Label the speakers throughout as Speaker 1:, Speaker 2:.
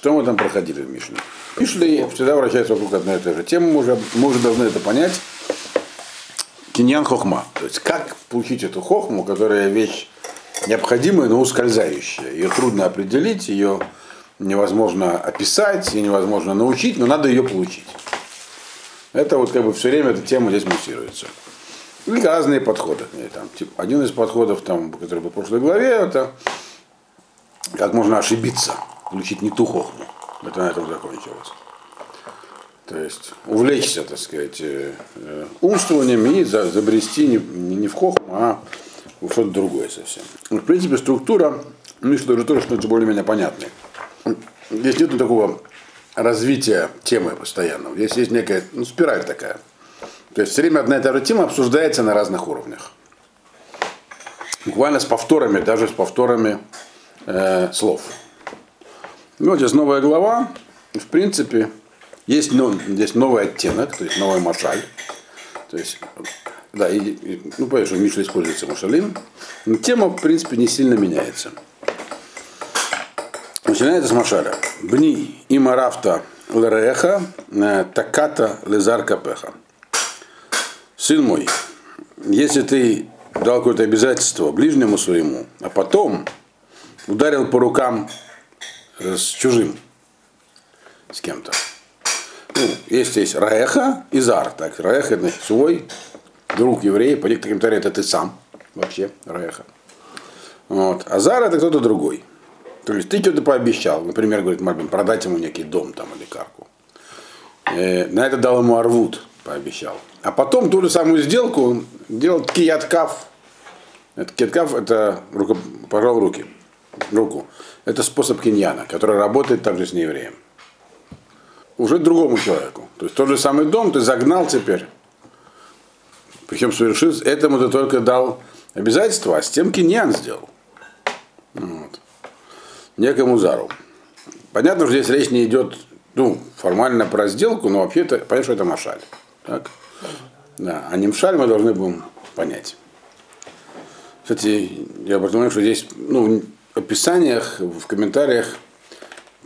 Speaker 1: Что мы там проходили в Мишле? Мишле всегда вращается вокруг одной и той же темы, мы уже, мы уже должны это понять. Киньян хохма. То есть как получить эту хохму, которая вещь необходимая, но ускользающая. Ее трудно определить, ее невозможно описать, ее невозможно научить, но надо ее получить. Это вот как бы все время эта тема здесь муссируется. Или разные подходы. Там, типа, один из подходов, там, который был в прошлой главе, это как можно ошибиться, получить не ту хохму. Это на этом закончилось. То есть увлечься, так сказать, э, умствованием и забрести не, не в хохму, а в что-то другое совсем. В принципе, структура Мишла уже тоже что-то более-менее понятное. Здесь нет такого развития темы постоянного. Здесь есть некая ну, спираль такая. То есть все время одна и та же тема обсуждается на разных уровнях. Буквально с повторами, даже с повторами э, слов. Ну, здесь новая глава. В принципе, есть ну, здесь новый оттенок, то есть новый машаль. То есть, да, и, и, ну, понятно, что Миша используется машалим. Но тема, в принципе, не сильно меняется. Начинается с машаля. Бни и марафта лереха э, таката лезар капеха. Сын мой, если ты дал какое-то обязательство ближнему своему, а потом ударил по рукам с чужим, с кем-то. Ну, есть есть Раеха и Зар. Так, Раеха это свой друг еврей, по некоторым комментариям это ты сам вообще, Раеха. Вот. А Зар это кто-то другой. То есть ты что-то пообещал, например, говорит Марбин, продать ему некий дом там или карку. Э, на это дал ему арвуд, пообещал. А потом ту же самую сделку делал кияткав. Это кияткав это руко, пожал руки руку. Это способ киньяна, который работает также с неевреем. Уже другому человеку. То есть тот же самый дом ты загнал теперь. Причем совершил, этому ты только дал обязательство, а с тем киньян сделал. Вот. Некому зару. Понятно, что здесь речь не идет ну, формально про сделку, но вообще-то понятно, что это машаль. Так? Да, а немшаль мы должны будем понять. Кстати, я понимаю, что здесь ну, описаниях, в комментариях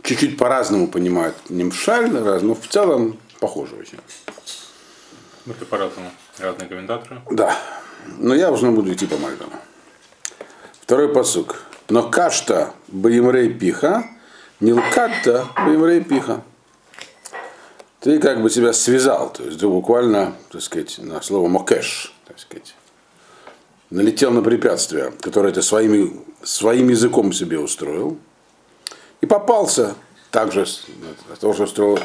Speaker 1: чуть-чуть по-разному понимают немшаль, но в целом похоже очень.
Speaker 2: Это по-разному. Разные комментаторы.
Speaker 1: Да. Но я уже буду идти по Мальбину. Второй посук. Но кашта баимрей пиха, нилкатта баимрей пиха. Ты как бы себя связал, то есть ты буквально, так сказать, на слово мокеш, так сказать, налетел на препятствие, которое ты своими, своим языком себе устроил, и попался также то, что устроил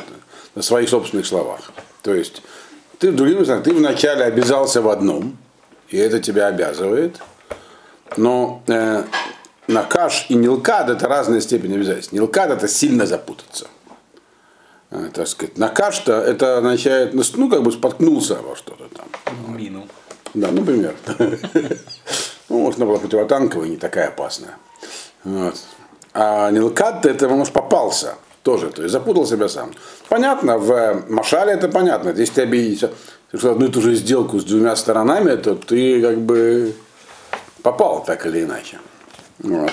Speaker 1: на своих собственных словах. То есть ты, другим словом, ты вначале обязался в одном, и это тебя обязывает, но э, накаш и нилкад это разная степень обязательств. Нилкад это сильно запутаться. Э, так сказать, накаш-то это означает, ну, как бы споткнулся во что-то там.
Speaker 2: Мину.
Speaker 1: Да, например. Ну, может, она была противотанковая, не такая опасная. Вот. А Нилкат это, может, попался тоже, то есть запутал себя сам. Понятно, в Машале это понятно. Если ты обидишься, одну и ту же сделку с двумя сторонами, то ты как бы попал так или иначе. Вот.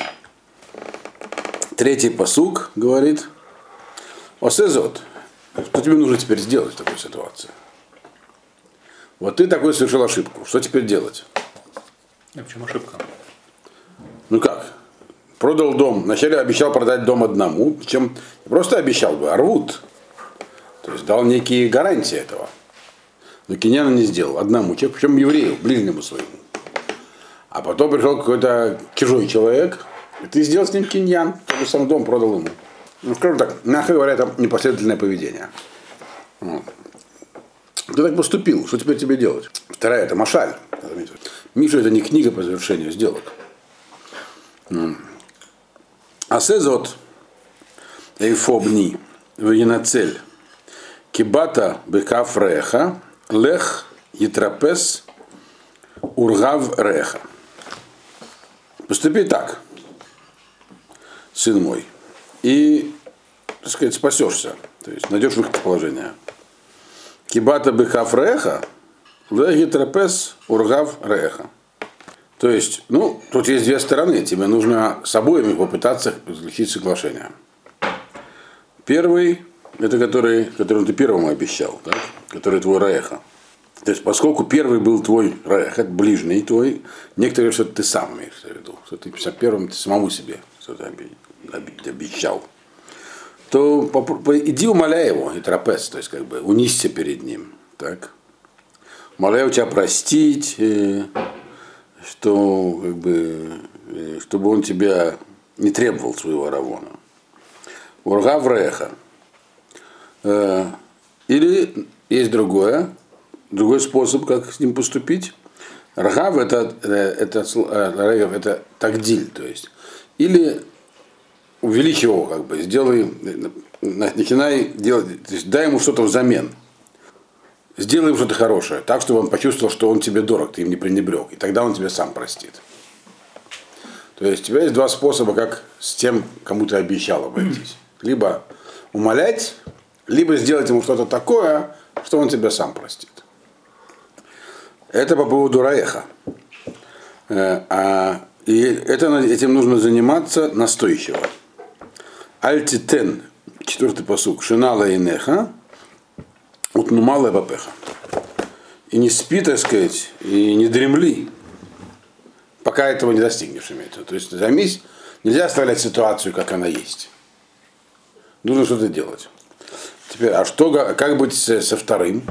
Speaker 1: Третий посук говорит, Осезот, что тебе нужно теперь сделать в такой ситуации? Вот ты такой совершил ошибку. Что теперь делать?
Speaker 2: А почему ошибка?
Speaker 1: Ну как? Продал дом. Вначале обещал продать дом одному, не просто обещал бы, а рвут. То есть дал некие гарантии этого. Но Киньяна не сделал одному причем еврею, ближнему своему. А потом пришел какой-то чужой человек, и ты сделал с ним киньян, тот же самый дом продал ему. Ну, скажем так, мягко говоря, это непоследовательное поведение. Вот. Ты так поступил, что теперь тебе делать? Вторая это Машаль. Миша это не книга по завершению сделок. А сезот эйфобни венацель кибата бекаф реха лех етрапес ургав реха. Поступи так, сын мой, и, так сказать, спасешься, то есть найдешь выход из положения. Кибата бехав реха, трапез ургав реха. То есть, ну, тут есть две стороны. Тебе нужно с обоими попытаться заключить соглашение. Первый, это который, который ты первому обещал, так? который твой Раеха. То есть, поскольку первый был твой Раеха, ближний твой, некоторые что ты сам имеешь в виду, что ты первым ты самому себе что-то обещал, то иди умоляй его, и трапез, то есть как бы унисься перед ним. Так? Умоляй у тебя простить, э, что как бы, э, чтобы он тебя не требовал своего равона. Урга вреха. Э, или есть другое, другой способ, как с ним поступить. Рагав это, это, это, это тагдиль, то есть. Или увеличь его, как бы, сделай, начинай делать, то есть дай ему что-то взамен. Сделай ему что-то хорошее, так, чтобы он почувствовал, что он тебе дорог, ты им не пренебрег, и тогда он тебе сам простит. То есть у тебя есть два способа, как с тем, кому ты обещал обойтись. Либо умолять, либо сделать ему что-то такое, что он тебя сам простит. Это по поводу Раеха. Э, а, и это, этим нужно заниматься настойчиво. Альтитен, четвертый посук, шинала и неха, утнумала бапеха. И не спи, так сказать, и не дремли, пока этого не достигнешь, имеется. То есть займись, нельзя оставлять ситуацию, как она есть. Нужно что-то делать. Теперь, а что, как быть со вторым,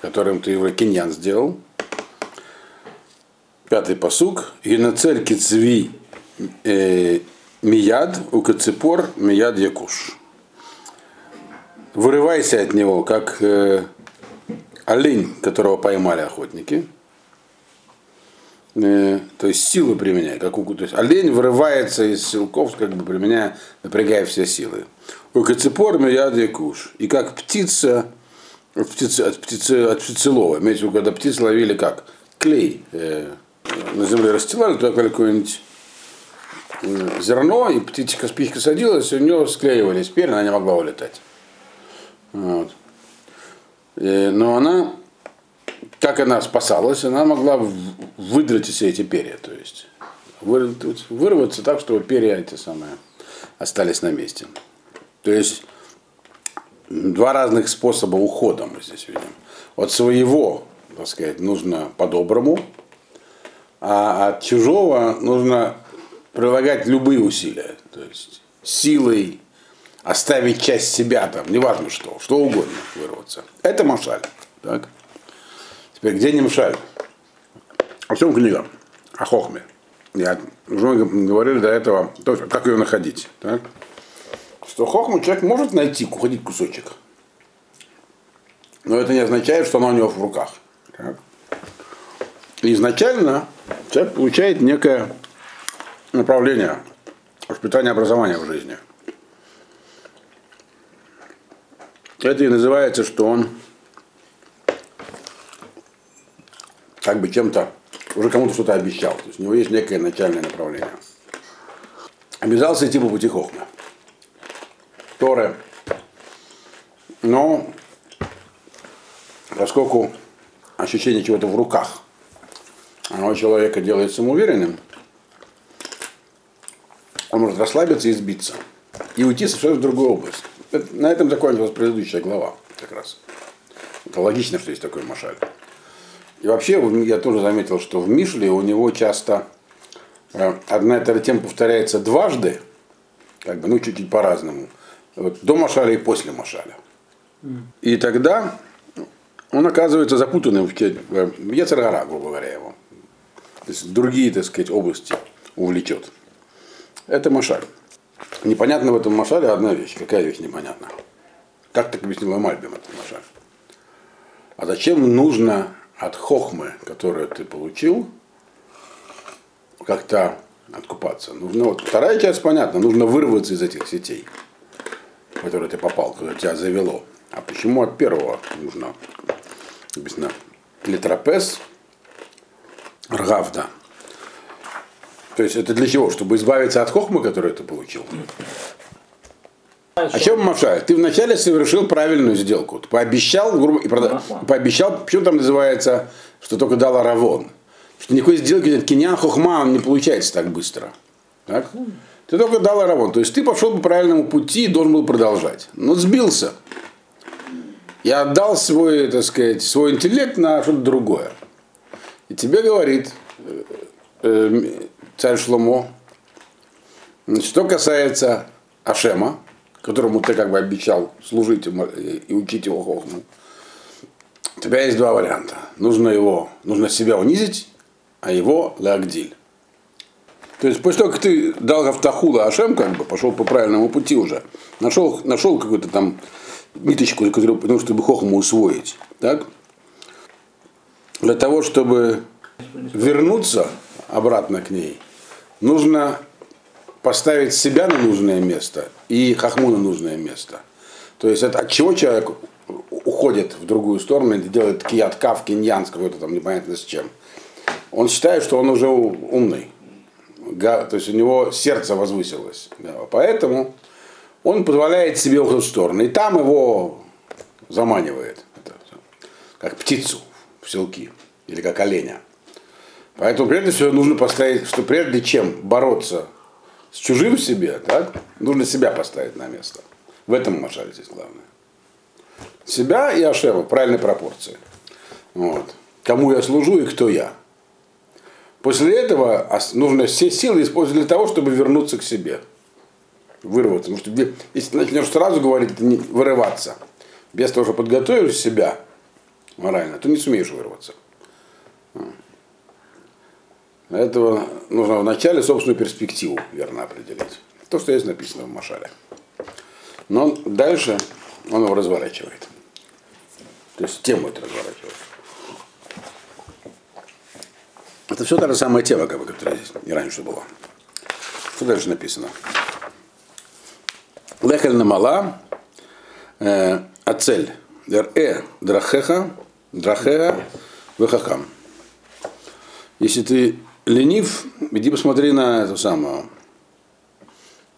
Speaker 1: которым ты его киньян сделал? Пятый посук. Геноцель кицви э, мияд у кацепор мияд якуш. Вырывайся от него, как э, олень, которого поймали охотники. Э, то есть силу применяя. Как у, то есть олень вырывается из силков, как бы применяя, напрягая все силы. У кацепор мияд якуш. И как птица от птицы, от птицы, от птицелова. Имеется в виду, когда птицы ловили как? Клей. Э, на земле расстилали, туда какое-нибудь зерно, и птичка, спичка садилась, и у нее склеивались перья, она не могла улетать. Вот. И, но она, как она спасалась, она могла выдрать все эти перья, то есть вырваться так, чтобы перья эти самые остались на месте. То есть два разных способа ухода мы здесь видим. От своего, так сказать, нужно по-доброму, а от чужого нужно прилагать любые усилия. То есть силой оставить часть себя там, неважно что, что угодно вырваться. Это Машаль. Так? Теперь, где не Машаль? О чем книга? О Хохме. Я уже говорили до этого, тоже, как ее находить. Так? Что Хохму человек может найти, уходить кусочек. Но это не означает, что она у него в руках. Так? изначально человек получает некое направление воспитания образования в жизни. Это и называется, что он как бы чем-то уже кому-то что-то обещал. То есть у него есть некое начальное направление. Обязался идти по пути Хохмы. Торы. Но поскольку ощущение чего-то в руках оно человека делает самоуверенным, он может расслабиться и сбиться. И уйти совершенно в другую область. Это, на этом закончилась предыдущая глава как раз. Это логично, что есть такой машаль. И вообще, я тоже заметил, что в Мишле у него часто э, одна и та же тема повторяется дважды, как бы, ну, чуть-чуть по-разному. Вот, до Машаля и после Машаля. И тогда он оказывается запутанным в Ецаргара, грубо говоря, его то есть другие, так сказать, области увлечет. Это Машаль. Непонятно в этом Машале одна вещь. Какая вещь непонятна? Как так объяснила Мальбим этот Машаль? А зачем нужно от хохмы, которую ты получил, как-то откупаться? Нужно, вот, вторая часть понятна, нужно вырваться из этих сетей, в которые ты попал, которые тебя завело. А почему от первого нужно, объяснено, литрапез, Ргавда. То есть это для чего? Чтобы избавиться от хохмы, которую ты получил? О чем Машаль? Ты вначале совершил правильную сделку. Ты пообещал, грубо, и прода... пообещал, почему там называется, что только дал Аравон. Что никакой сделки нет киньян хохма, он не получается так быстро. Так? Ты только дал Аравон. То есть ты пошел по правильному пути и должен был продолжать. Но сбился. И отдал свой, так сказать, свой интеллект на что-то другое. И тебе говорит э, э, царь Шломо, что касается Ашема, которому ты как бы обещал служить и учить его хохму, у тебя есть два варианта. Нужно его, нужно себя унизить, а его лагдиль. То есть после того, как ты дал Автахула Ашем, как бы пошел по правильному пути уже, нашел, нашел какую-то там ниточку, которую, потому чтобы хохму усвоить, так? Для того, чтобы вернуться обратно к ней, нужно поставить себя на нужное место и хохму на нужное место. То есть это от чего человек уходит в другую сторону и делает кияткав, киньян с какой-то там непонятно с чем. Он считает, что он уже умный то есть у него сердце возвысилось. Поэтому он позволяет себе в эту сторону. И там его заманивает, как птицу в селки, или как оленя. Поэтому прежде всего нужно поставить, что прежде чем бороться с чужим себе, так, нужно себя поставить на место. В этом машале здесь главное. Себя и Ашева правильной пропорции. Вот. Кому я служу и кто я. После этого нужно все силы использовать для того, чтобы вернуться к себе. Вырваться. Потому что если начнешь сразу говорить, это не вырываться. Без того, что подготовишь себя морально, то не сумеешь вырваться. Этого нужно вначале собственную перспективу верно определить. То, что есть написано в Машале. Но дальше он его разворачивает. То есть тему это разворачивает. Это все та же самая тема, как бы, которая здесь и раньше была. Что дальше написано? Лехель намала, э, ацель, э, драхеха, драхеха, вехахам. Если ты ленив, иди посмотри на эту самую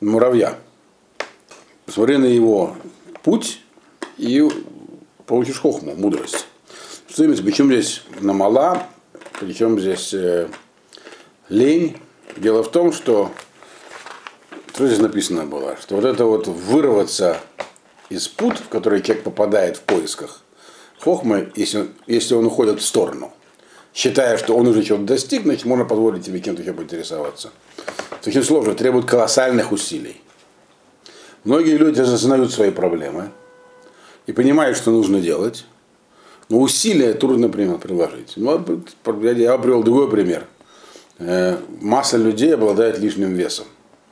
Speaker 1: муравья. Посмотри на его путь и получишь хохму, мудрость. Что имеется? Почему здесь намала причем здесь э, лень. Дело в том, что что здесь написано было, что вот это вот вырваться из пут, в который человек попадает в поисках хохмы, если, если он уходит в сторону, считая, что он уже чего-то достиг, значит, можно позволить тебе кем-то еще поинтересоваться. Это очень сложно, требует колоссальных усилий. Многие люди осознают свои проблемы и понимают, что нужно делать, но усилия трудно приложить. Ну, я обрел другой пример. Э, масса людей обладает лишним весом.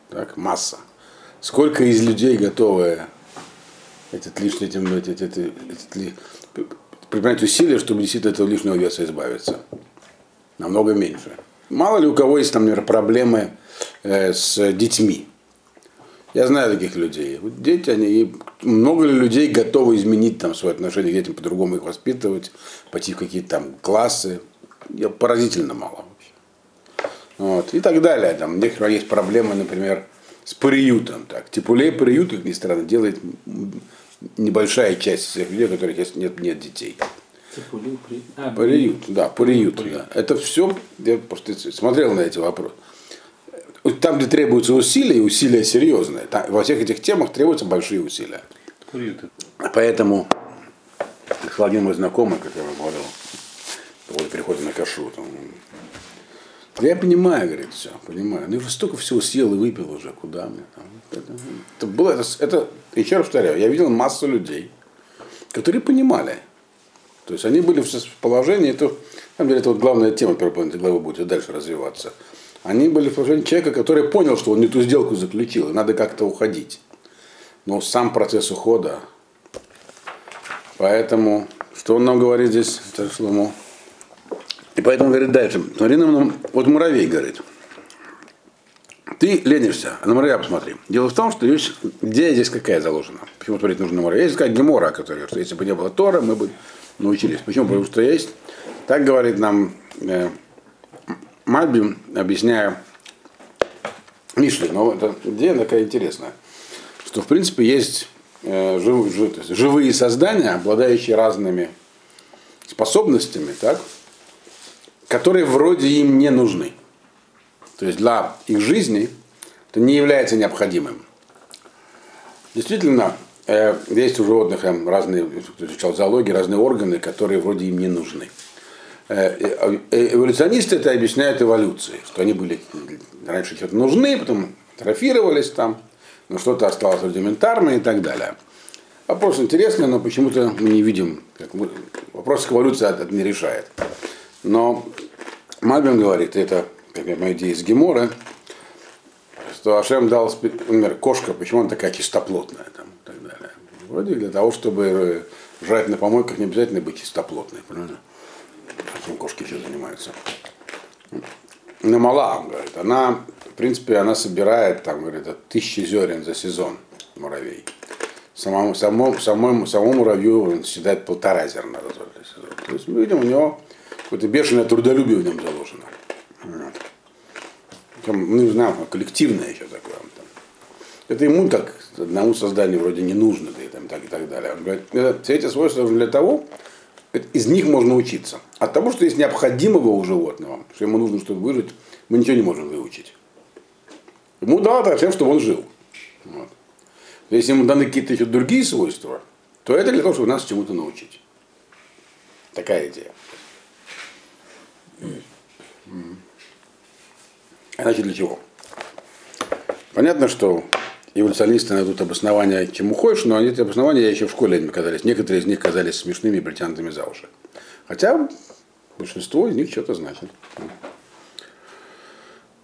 Speaker 1: Так, масса. Сколько из людей готовы этот лишний, этим, этот, этот, этот, принимать усилия, чтобы действительно этого лишнего веса избавиться? Намного меньше. Мало ли у кого есть, там, например, проблемы э, с детьми. Я знаю таких людей. Дети, они, много ли людей готовы изменить там свое отношение к детям, по-другому их воспитывать, пойти в какие-то там классы. Я, поразительно мало вообще. Вот, и так далее. Там, у некоторых есть проблемы, например, с приютом. Так. Типулей приют, как ни странно, делает небольшая часть всех людей, у которых нет, нет детей. А, приют, да, приют, да. Это все, я просто смотрел на эти вопросы там, где требуются усилия, усилия серьезные, там, во всех этих темах требуются большие усилия. Поэтому один мой знакомый, как я вам говорил, вот перехода на кашу, там, я понимаю, говорит, все, понимаю. Ну, я столько всего съел и выпил уже, куда мне там. Это, это было, это, это, еще раз повторяю, я видел массу людей, которые понимали. То есть они были в положении, это, на самом деле, это вот главная тема первой главы будет дальше развиваться они были в положении человека, который понял, что он не ту сделку заключил, и надо как-то уходить. Но сам процесс ухода. Поэтому, что он нам говорит здесь, Шломо? И поэтому говорит дальше. Смотри на мной, вот муравей говорит. Ты ленишься, а на муравья посмотри. Дело в том, что вещь, идея здесь какая заложена. Почему смотреть нужно на муравья? Есть такая гемора, которая, что если бы не было Тора, мы бы научились. Почему? Потому что есть. Так говорит нам э, Мальби, объясняя Мишли, но эта идея такая интересная, что в принципе есть э, жив, жив, живые создания, обладающие разными способностями, так, которые вроде им не нужны. То есть для их жизни Это не является необходимым. Действительно, есть у животных э, разные, кто изучал зоологию, разные органы, которые вроде им не нужны. Э, э, э, эволюционисты это объясняют эволюцией, что они были раньше что-то нужны, потом трофировались там, но что-то осталось рудиментарное и так далее. Вопрос интересный, но почему-то мы не видим, как мы, вопрос к эволюции это не решает. Но Мальбин говорит, это, как я моя идея из Гемора, что Ашем дал, например, кошка, почему она такая чистоплотная там, и так далее. Вроде для того, чтобы жрать на помойках, не обязательно быть чистоплотной, правильно? Чем кошки еще занимаются. Но мала, говорит, она, в принципе, она собирает, там, говорит, тысячи зерен за сезон муравей. Самому, самому, самому, самому муравью он съедает полтора зерна за сезон. То есть мы видим, у него какое-то бешеное трудолюбие в нем заложено. Вот. Ну, не знаю, коллективное еще такое. Там. Это ему так, одному созданию вроде не нужно, да и, там, так, и так далее. Он говорит, все эти свойства нужны для того, из них можно учиться. От того, что есть необходимого у животного, что ему нужно, чтобы выжить, мы ничего не можем выучить. Ему дал это всем, чтобы он жил. Вот. Если ему даны какие-то еще другие свойства, то это для того, чтобы нас чему-то научить. Такая идея. А значит, для чего? Понятно, что эволюционисты найдут обоснования, чему хочешь, но эти обоснования еще в школе не казались. Некоторые из них казались смешными и притянутыми за уши. Хотя большинство из них что-то значит.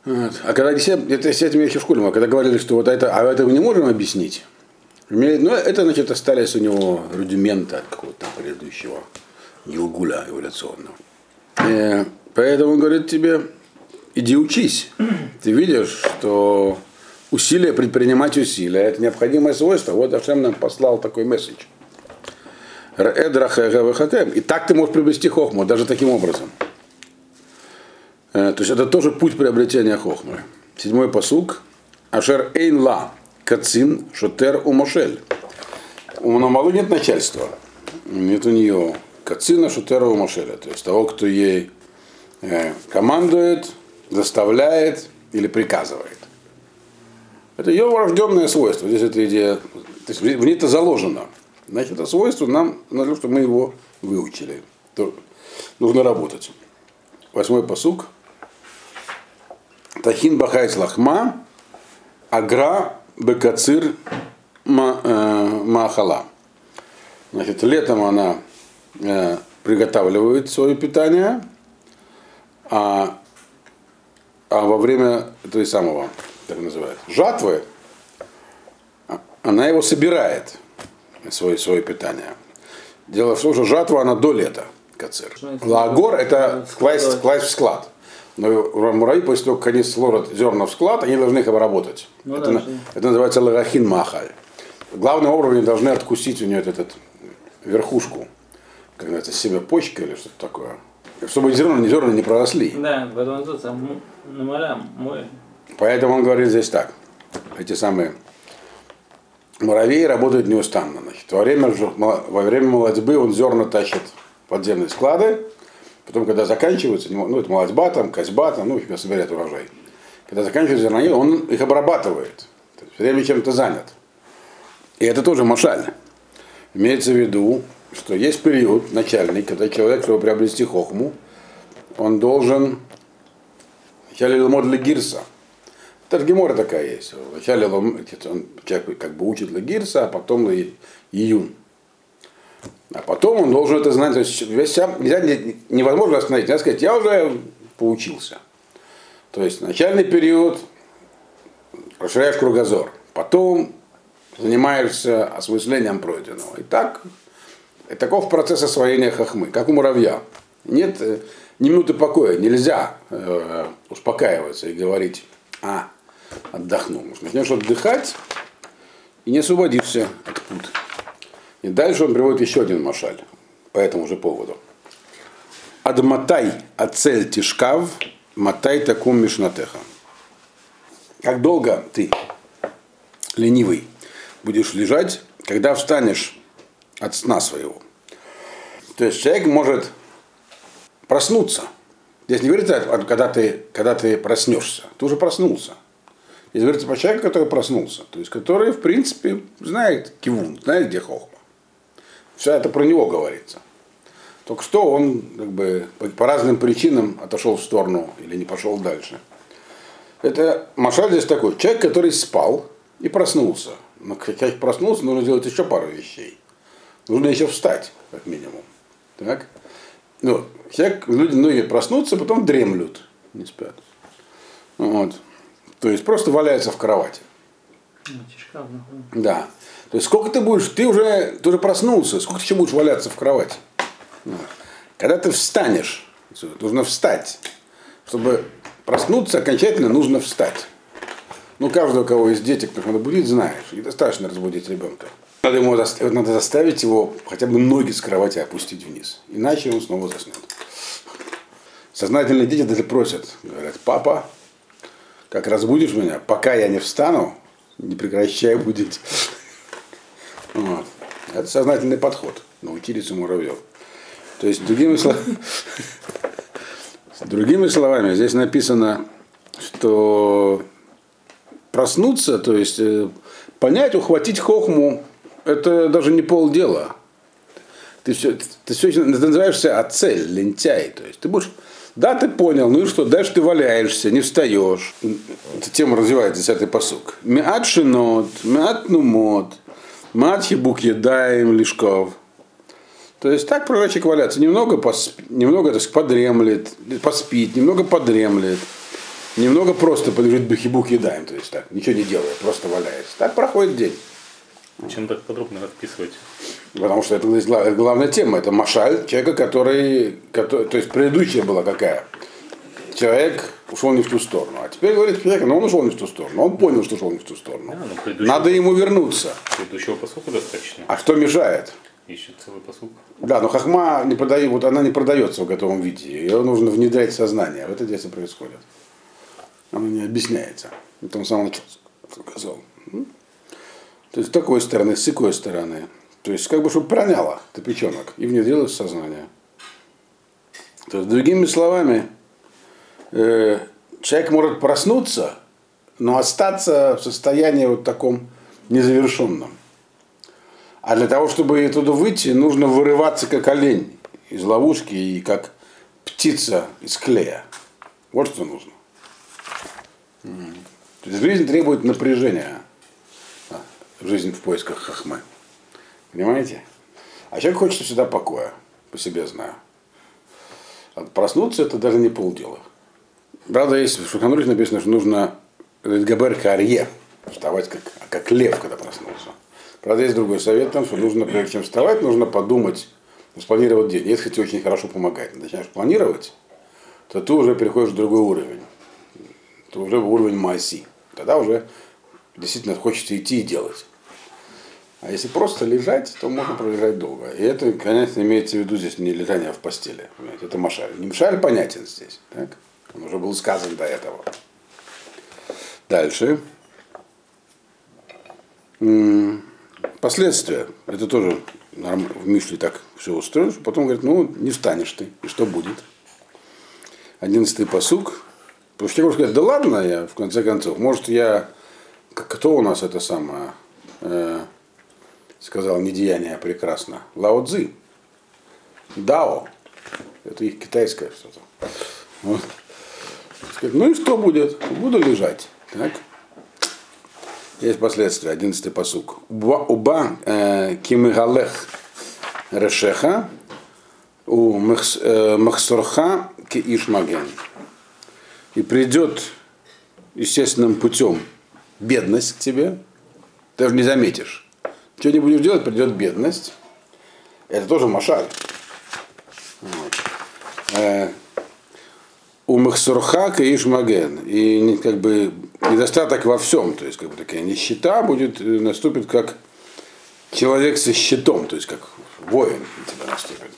Speaker 1: Вот. А когда все, это с этим еще в школе, а когда говорили, что вот это, а это мы не можем объяснить, ну, это, значит, остались у него рудименты от какого-то предыдущего Гилгуля эволюционного. И э, поэтому он говорит тебе, иди учись. Ты видишь, что усилия, предпринимать усилия, это необходимое свойство. Вот Ашем нам послал такой месседж. И так ты можешь приобрести хохму, даже таким образом. Э, то есть это тоже путь приобретения хохмы. Седьмой посук. Ашер эйн ла кацин шотер у мошель. У Намалы нет начальства. Нет у нее кацина шотера у мошеля. То есть того, кто ей э, командует, заставляет или приказывает. Это ее врожденное свойство. Здесь эта идея, то есть в ней это заложено. Значит, это свойство нам надо, чтобы мы его выучили. То нужно работать. Восьмой посук. Тахин бахайс лахма, агра бекацир э, махала. Значит, летом она э, приготавливает свое питание, а, а во время той самого так называют, жатвы, она его собирает, свое, свое питание. Дело в том, что жатва она до лета, кацир. Лагор это класть, класть в склад. Но муравьи, после того, как они сложат зерна в склад, они должны их обработать. Ну, это, да, это называется лагахин махаль. Главным образом они должны откусить у нее этот, этот верхушку, как называется, себе почка или что-то такое. Чтобы зерна, зерна не проросли.
Speaker 3: Да, поэтому тут намалям мой.
Speaker 1: Поэтому он говорит здесь так. Эти самые муравьи работают неустанно. Значит, во, время, во время молодьбы он зерна тащит подземные склады, потом, когда заканчиваются, ну, это молодьба, там, козьба, там, ну, когда собирает урожай. Когда заканчиваются зерна, он их обрабатывает. То есть, время чем-то занят. И это тоже машаль. Имеется в виду, что есть период начальный, когда человек, чтобы приобрести хохму, он должен вначале ломод гирса, Таргемора такая есть. Вначале он человек как бы учит Лагирса, а потом Июн. А потом он должен это знать. То есть сам, нельзя, невозможно остановить. Нельзя сказать, я уже поучился. То есть начальный период расширяешь кругозор. Потом занимаешься осмыслением пройденного. И так, и таков процесс освоения хохмы, как у муравья. Нет э, ни минуты покоя, нельзя э, успокаиваться и говорить, а, отдохнул. Начнешь отдыхать и не освободишься от пут. И дальше он приводит еще один машаль по этому же поводу. Адматай ацель тишкав, матай такум мишнатеха. Как долго ты, ленивый, будешь лежать, когда встанешь от сна своего. То есть человек может проснуться. Здесь не говорится, когда ты, когда ты проснешься. Ты уже проснулся. Здесь говорится про человека, который проснулся. То есть, который, в принципе, знает кивун, знает, где хохма. Все это про него говорится. Только что он как бы, по, разным причинам отошел в сторону или не пошел дальше. Это Машаль здесь такой, человек, который спал и проснулся. Но как проснулся, нужно сделать еще пару вещей. Нужно еще встать, как минимум. Так? Ну, человек, люди многие проснутся, потом дремлют, не спят. Вот. То есть просто валяются в кровати. Да. То есть сколько ты будешь, ты уже, ты уже проснулся, сколько ты еще будешь валяться в кровати? Когда ты встанешь, нужно встать. Чтобы проснуться окончательно, нужно встать. Ну, каждого, у кого есть дети, кто надо будить, знаешь. И достаточно разбудить ребенка. Надо, ему, надо заставить его хотя бы ноги с кровати опустить вниз. Иначе он снова заснет. Сознательные дети даже просят, говорят, папа, как разбудишь меня, пока я не встану, не прекращай будить. Вот. Это сознательный подход. Научились у муравьев. То есть, другими, слов... другими словами, здесь написано, что проснуться, то есть э, понять, ухватить хохму, это даже не полдела. Ты все, ты все ты называешься а цель, лентяй. То есть ты будешь, да, ты понял, ну и что, дальше ты валяешься, не встаешь. Эта тема развивается, десятый посук. Миат шинот, миат нумот, мат хибук едаем лишков. То есть так пророчек валяться. Немного, посп... немного так, подремлет, поспит, немного подремлет. Немного просто полежит бухибук едаем, то есть так, ничего не делает, просто валяется. Так проходит день.
Speaker 2: Чем так подробно расписывать?
Speaker 1: Потому что это главная тема. Это машаль человека, который, который. То есть предыдущая была какая? Человек ушел не в ту сторону. А теперь говорит человек, но он ушел не в ту сторону. Он понял, что ушел не в ту сторону.
Speaker 2: А, ну, предыдущего...
Speaker 1: Надо ему вернуться.
Speaker 2: Предыдущего посылка достаточно.
Speaker 1: А что мешает?
Speaker 2: Ищет целый посук.
Speaker 1: Да, но хахма не продает, вот она не продается в готовом виде. Ее нужно внедрять в сознание. Вот это здесь и происходит. Она не объясняется. Это он сам сказал. То есть с такой стороны, с такой стороны. То есть как бы, чтобы проняло топеченок и внедрилось в сознание. То есть, другими словами, э, человек может проснуться, но остаться в состоянии вот таком незавершенном. А для того, чтобы оттуда выйти, нужно вырываться как олень из ловушки и как птица из клея. Вот что нужно. То есть жизнь требует напряжения жизнь в поисках хахмы. Понимаете? А человек хочет всегда покоя, по себе знаю. А проснуться это даже не полдела. Правда, есть в Шуханрусе написано, что нужно Габер Карье, вставать как, как лев, когда проснулся. Правда, есть другой совет, там, что нужно, прежде чем вставать, нужно подумать, спланировать день. Если тебе очень хорошо помогает, начинаешь планировать, то ты уже переходишь в другой уровень. Ты уже уровень Маси. Тогда уже действительно хочется идти и делать. А если просто лежать, то можно пролежать долго. И это, конечно, имеется в виду здесь не лежание в постели. Понимаете? Это машаль. Не машаль понятен здесь. Так? Он уже был сказан до этого. Дальше. Последствия. Это тоже в Мишле так все устроено. Потом говорит, ну, не встанешь ты. И что будет? Одиннадцатый посук. Потому что я говорю, да ладно, я в конце концов, может я, кто у нас это самое, сказал недеяние прекрасно. Лао Цзи. Дао. Это их китайское что-то. Вот. Ну и что будет? Буду лежать. Так? Есть последствия. Одиннадцатый посук. Уба э, кимигалех решеха у э, махсурха ки ишмаген. И придет естественным путем бедность к тебе, ты даже не заметишь. Что не будешь делать, придет бедность. Это тоже машаль. Э, у Махсурхака и Ишмаген. И как бы недостаток во всем. То есть как бы такая нищета будет, э, наступит как человек со щитом, то есть как воин тебя наступит.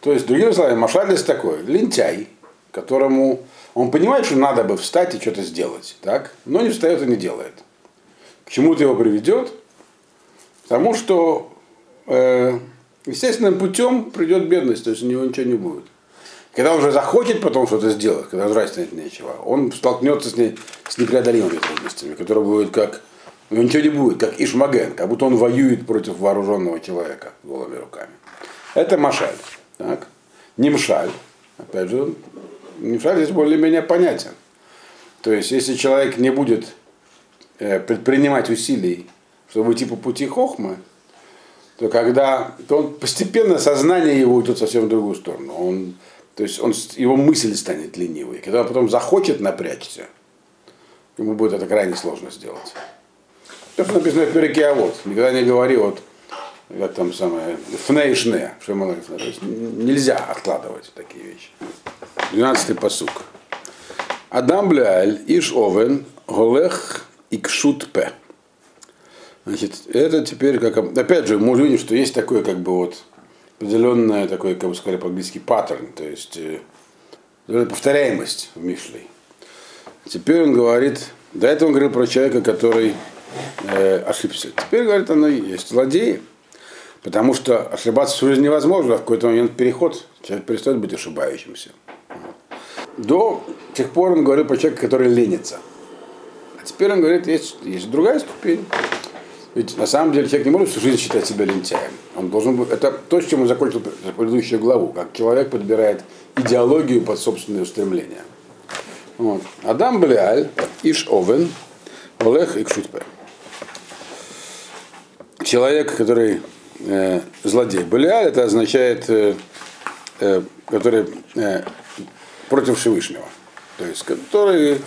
Speaker 1: То есть, другими словами, Машаль здесь такой, лентяй, которому он понимает, что надо бы встать и что-то сделать, так? но не встает и не делает. К чему это его приведет? Потому что э, естественным путем придет бедность, то есть у него ничего не будет. Когда он уже захочет потом что-то сделать, когда жрать нет нечего, он столкнется с, ней, с непреодолимыми трудностями, которые будут как у него ничего не будет, как Ишмаген, как будто он воюет против вооруженного человека голыми руками. Это Машаль. Так? Нимшаль. Опять же, Нимшаль здесь более-менее понятен. То есть, если человек не будет э, предпринимать усилий, чтобы идти по пути хохмы, то когда то он постепенно сознание его уйдет совсем в другую сторону. Он, то есть он, его мысль станет ленивой. Когда он потом захочет напрячься, ему будет это крайне сложно сделать. То, что написано в Переке, а вот, никогда не говори вот, как там самое, фнейшне, что то есть нельзя откладывать такие вещи. 12 посук. Адам бляаль иш овен голех икшут п. Значит, это теперь как, опять же, мы уже видим, что есть такое, как бы вот, определенное такое, как бы сказали по-английски, паттерн, то есть э, повторяемость в Мишле. Теперь он говорит, до этого он говорил про человека, который э, ошибся. Теперь, говорит, оно есть злодеи. Потому что ошибаться в жизни невозможно, а в какой-то момент переход, человек перестает быть ошибающимся. До тех пор он говорил про человека, который ленится. А теперь он говорит, есть, есть другая ступень. Ведь на самом деле человек не может всю жизнь считать себя лентяем. Он должен быть, это то, с чем он закончил предыдущую главу, как человек подбирает идеологию под собственные устремления. Вот. Адам Блиаль, Иш Овен, Олег Икшутпе человек, который э, злодей. Балиаль это означает, э, э, который э, против Всевышнего. То есть, который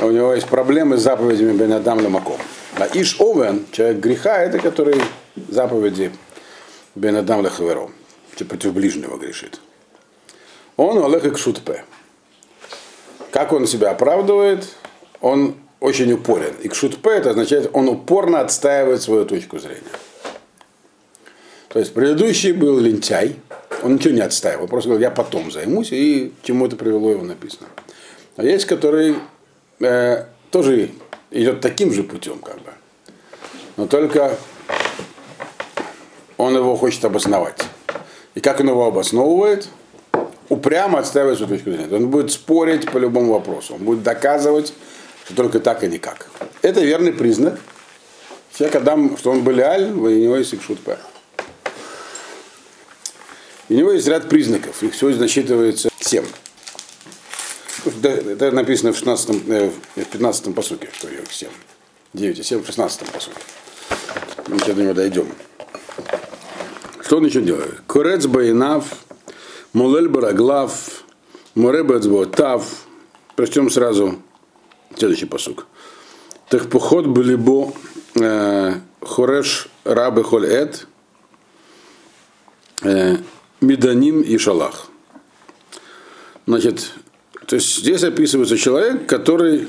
Speaker 1: у него есть проблемы с заповедями Бенадам Ламаком. А Иш Овен, человек греха, это который заповеди Бенадам Лахаверо, типа против ближнего грешит. Он Олег Икшутпе. Как он себя оправдывает? Он очень упорен. И кшутпе это означает, он упорно отстаивает свою точку зрения. То есть предыдущий был лентяй, он ничего не отстаивал, просто говорил, я потом займусь, и чему это привело его написано. А есть, который э, тоже идет таким же путем, как бы. Но только он его хочет обосновать. И как он его обосновывает? Упрямо отстаивает свою точку зрения. Он будет спорить по любому вопросу. Он будет доказывать, что только так и никак. Это верный признак. Человек Адам, что он Балиаль, у него есть Икшутпе. У него есть ряд признаков, их всего насчитывается 7. Это написано в, 16, э, в 15 посуке, что их 7. 9 и 7 в 16 посуке. Мы сейчас до него дойдем. Что он еще делает? Курец Байнав, Мулель Бараглав, Муребец Тав. Прочтем сразу Следующий посук. Так поход были бо э, хореш рабы холь эт э, меданим и шалах. Значит, то есть здесь описывается человек, который,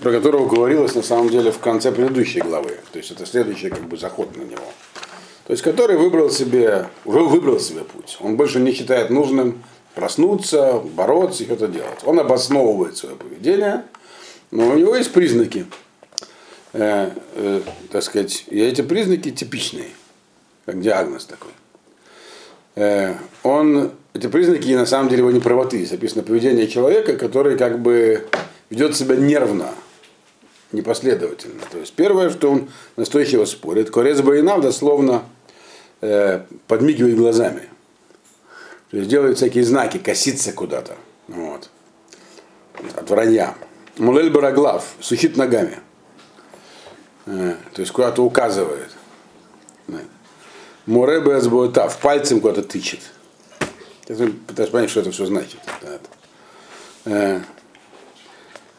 Speaker 1: про которого говорилось на самом деле в конце предыдущей главы. То есть это следующий как бы заход на него. То есть который выбрал себе, уже выбрал себе путь. Он больше не считает нужным проснуться, бороться и что-то делать. Он обосновывает свое поведение – но у него есть признаки, э, э, так сказать, и эти признаки типичные, как диагноз такой. Э, он, эти признаки на самом деле его неправоты. Здесь описано поведение человека, который как бы ведет себя нервно, непоследовательно. То есть первое, что он настойчиво спорит, Корец Баринав дословно э, подмигивает глазами. То есть делает всякие знаки, косится куда-то. Вот. От вранья. Мулель Бараглав, сухит ногами. Э, то есть куда-то указывает. Море Безбуэтав, пальцем куда-то тычет. Ты пытаешься понять, что это все значит. Э,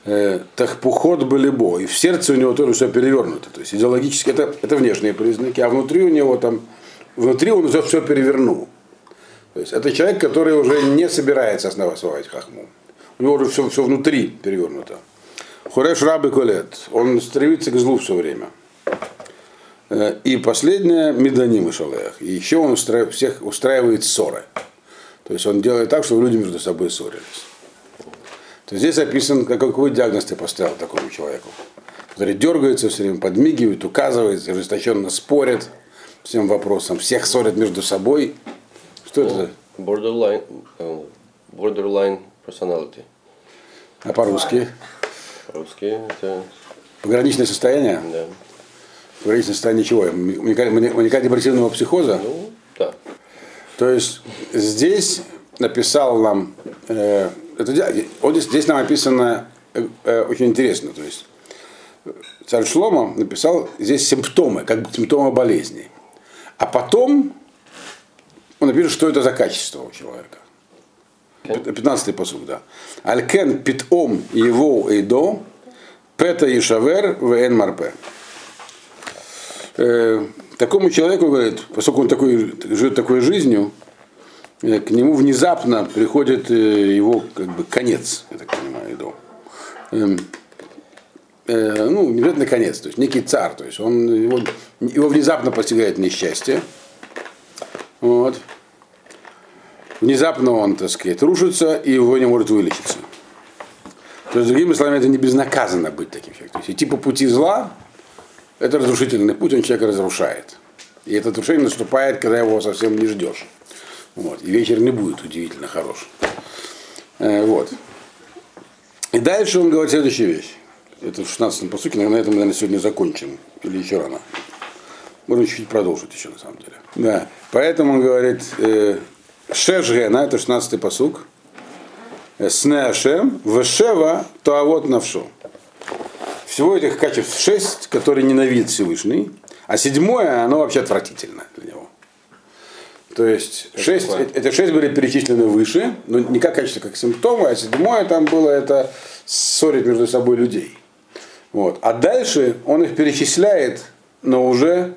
Speaker 1: э, Тахпухот Балибо. И в сердце у него тоже все перевернуто. То есть идеологически это, это внешние признаки, а внутри у него там, внутри он уже все перевернул. То есть это человек, который уже не собирается основать хахму. У него уже все, все внутри перевернуто. Хуреш рабы колет. Он стремится к злу все время. Э, и последнее, меданим и. И еще он устраив, всех устраивает ссоры. То есть он делает так, чтобы люди между собой ссорились. То есть здесь описан, какой диагноз ты поставил такому человеку. Который дергается все время, подмигивает, указывает, ожесточенно спорит всем вопросам, всех ссорят между собой. Что это?
Speaker 4: Borderline, uh, borderline personality.
Speaker 1: А по-русски?
Speaker 4: По-русски это,
Speaker 1: Пограничное состояние?
Speaker 4: да.
Speaker 1: Пограничное состояние чего? Уникально-депрессивного психоза?
Speaker 4: Ну, да.
Speaker 1: То есть здесь написал нам, э, это, вот здесь, здесь нам описано э, э, очень интересно. То есть царь Шлома написал здесь симптомы, как бы симптомы болезни. А потом он напишет, что это за качество у человека. 15-й посуд, да. Алькен питом его эйдо, пета ишавер вен марпе. Такому человеку, говорит, поскольку он такой, живет такой жизнью, э, к нему внезапно приходит э, его как бы конец, я так понимаю, иду. Эм, э, ну, не конец, то есть некий царь, то есть он, его, его внезапно постигает несчастье. Вот. Внезапно он, так сказать, рушится, и его не может вылечиться. То есть, другими словами, это не безнаказанно быть таким человеком. То есть идти по пути зла, это разрушительный путь, он человека разрушает. И это разрушение наступает, когда его совсем не ждешь. Вот. И вечер не будет удивительно хорош. Э, вот. И дальше он говорит следующую вещь. Это в 16-м посуке, на этом, наверное, сегодня закончим. Или еще рано. Можно чуть-чуть продолжить еще, на самом деле. Да. Поэтому он говорит, э, Шешгена, это 16-й посук. Снеашем, Вешева, то а вот навшу. Всего этих качеств шесть, которые ненавидит Всевышний, а седьмое, оно вообще отвратительно для него. То есть шесть, это шесть были перечислены выше, но не как качество, как симптомы, а седьмое там было это ссорить между собой людей. Вот. А дальше он их перечисляет, но уже,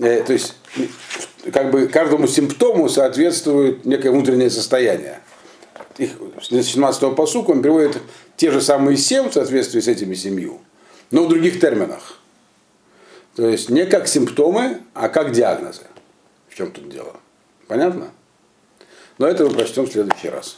Speaker 1: э, то есть как бы каждому симптому соответствует некое внутреннее состояние. Их, с 17-го посука он приводит те же самые семь в соответствии с этими семью, но в других терминах. То есть не как симптомы, а как диагнозы. В чем тут дело? Понятно? Но это мы прочтем в следующий раз.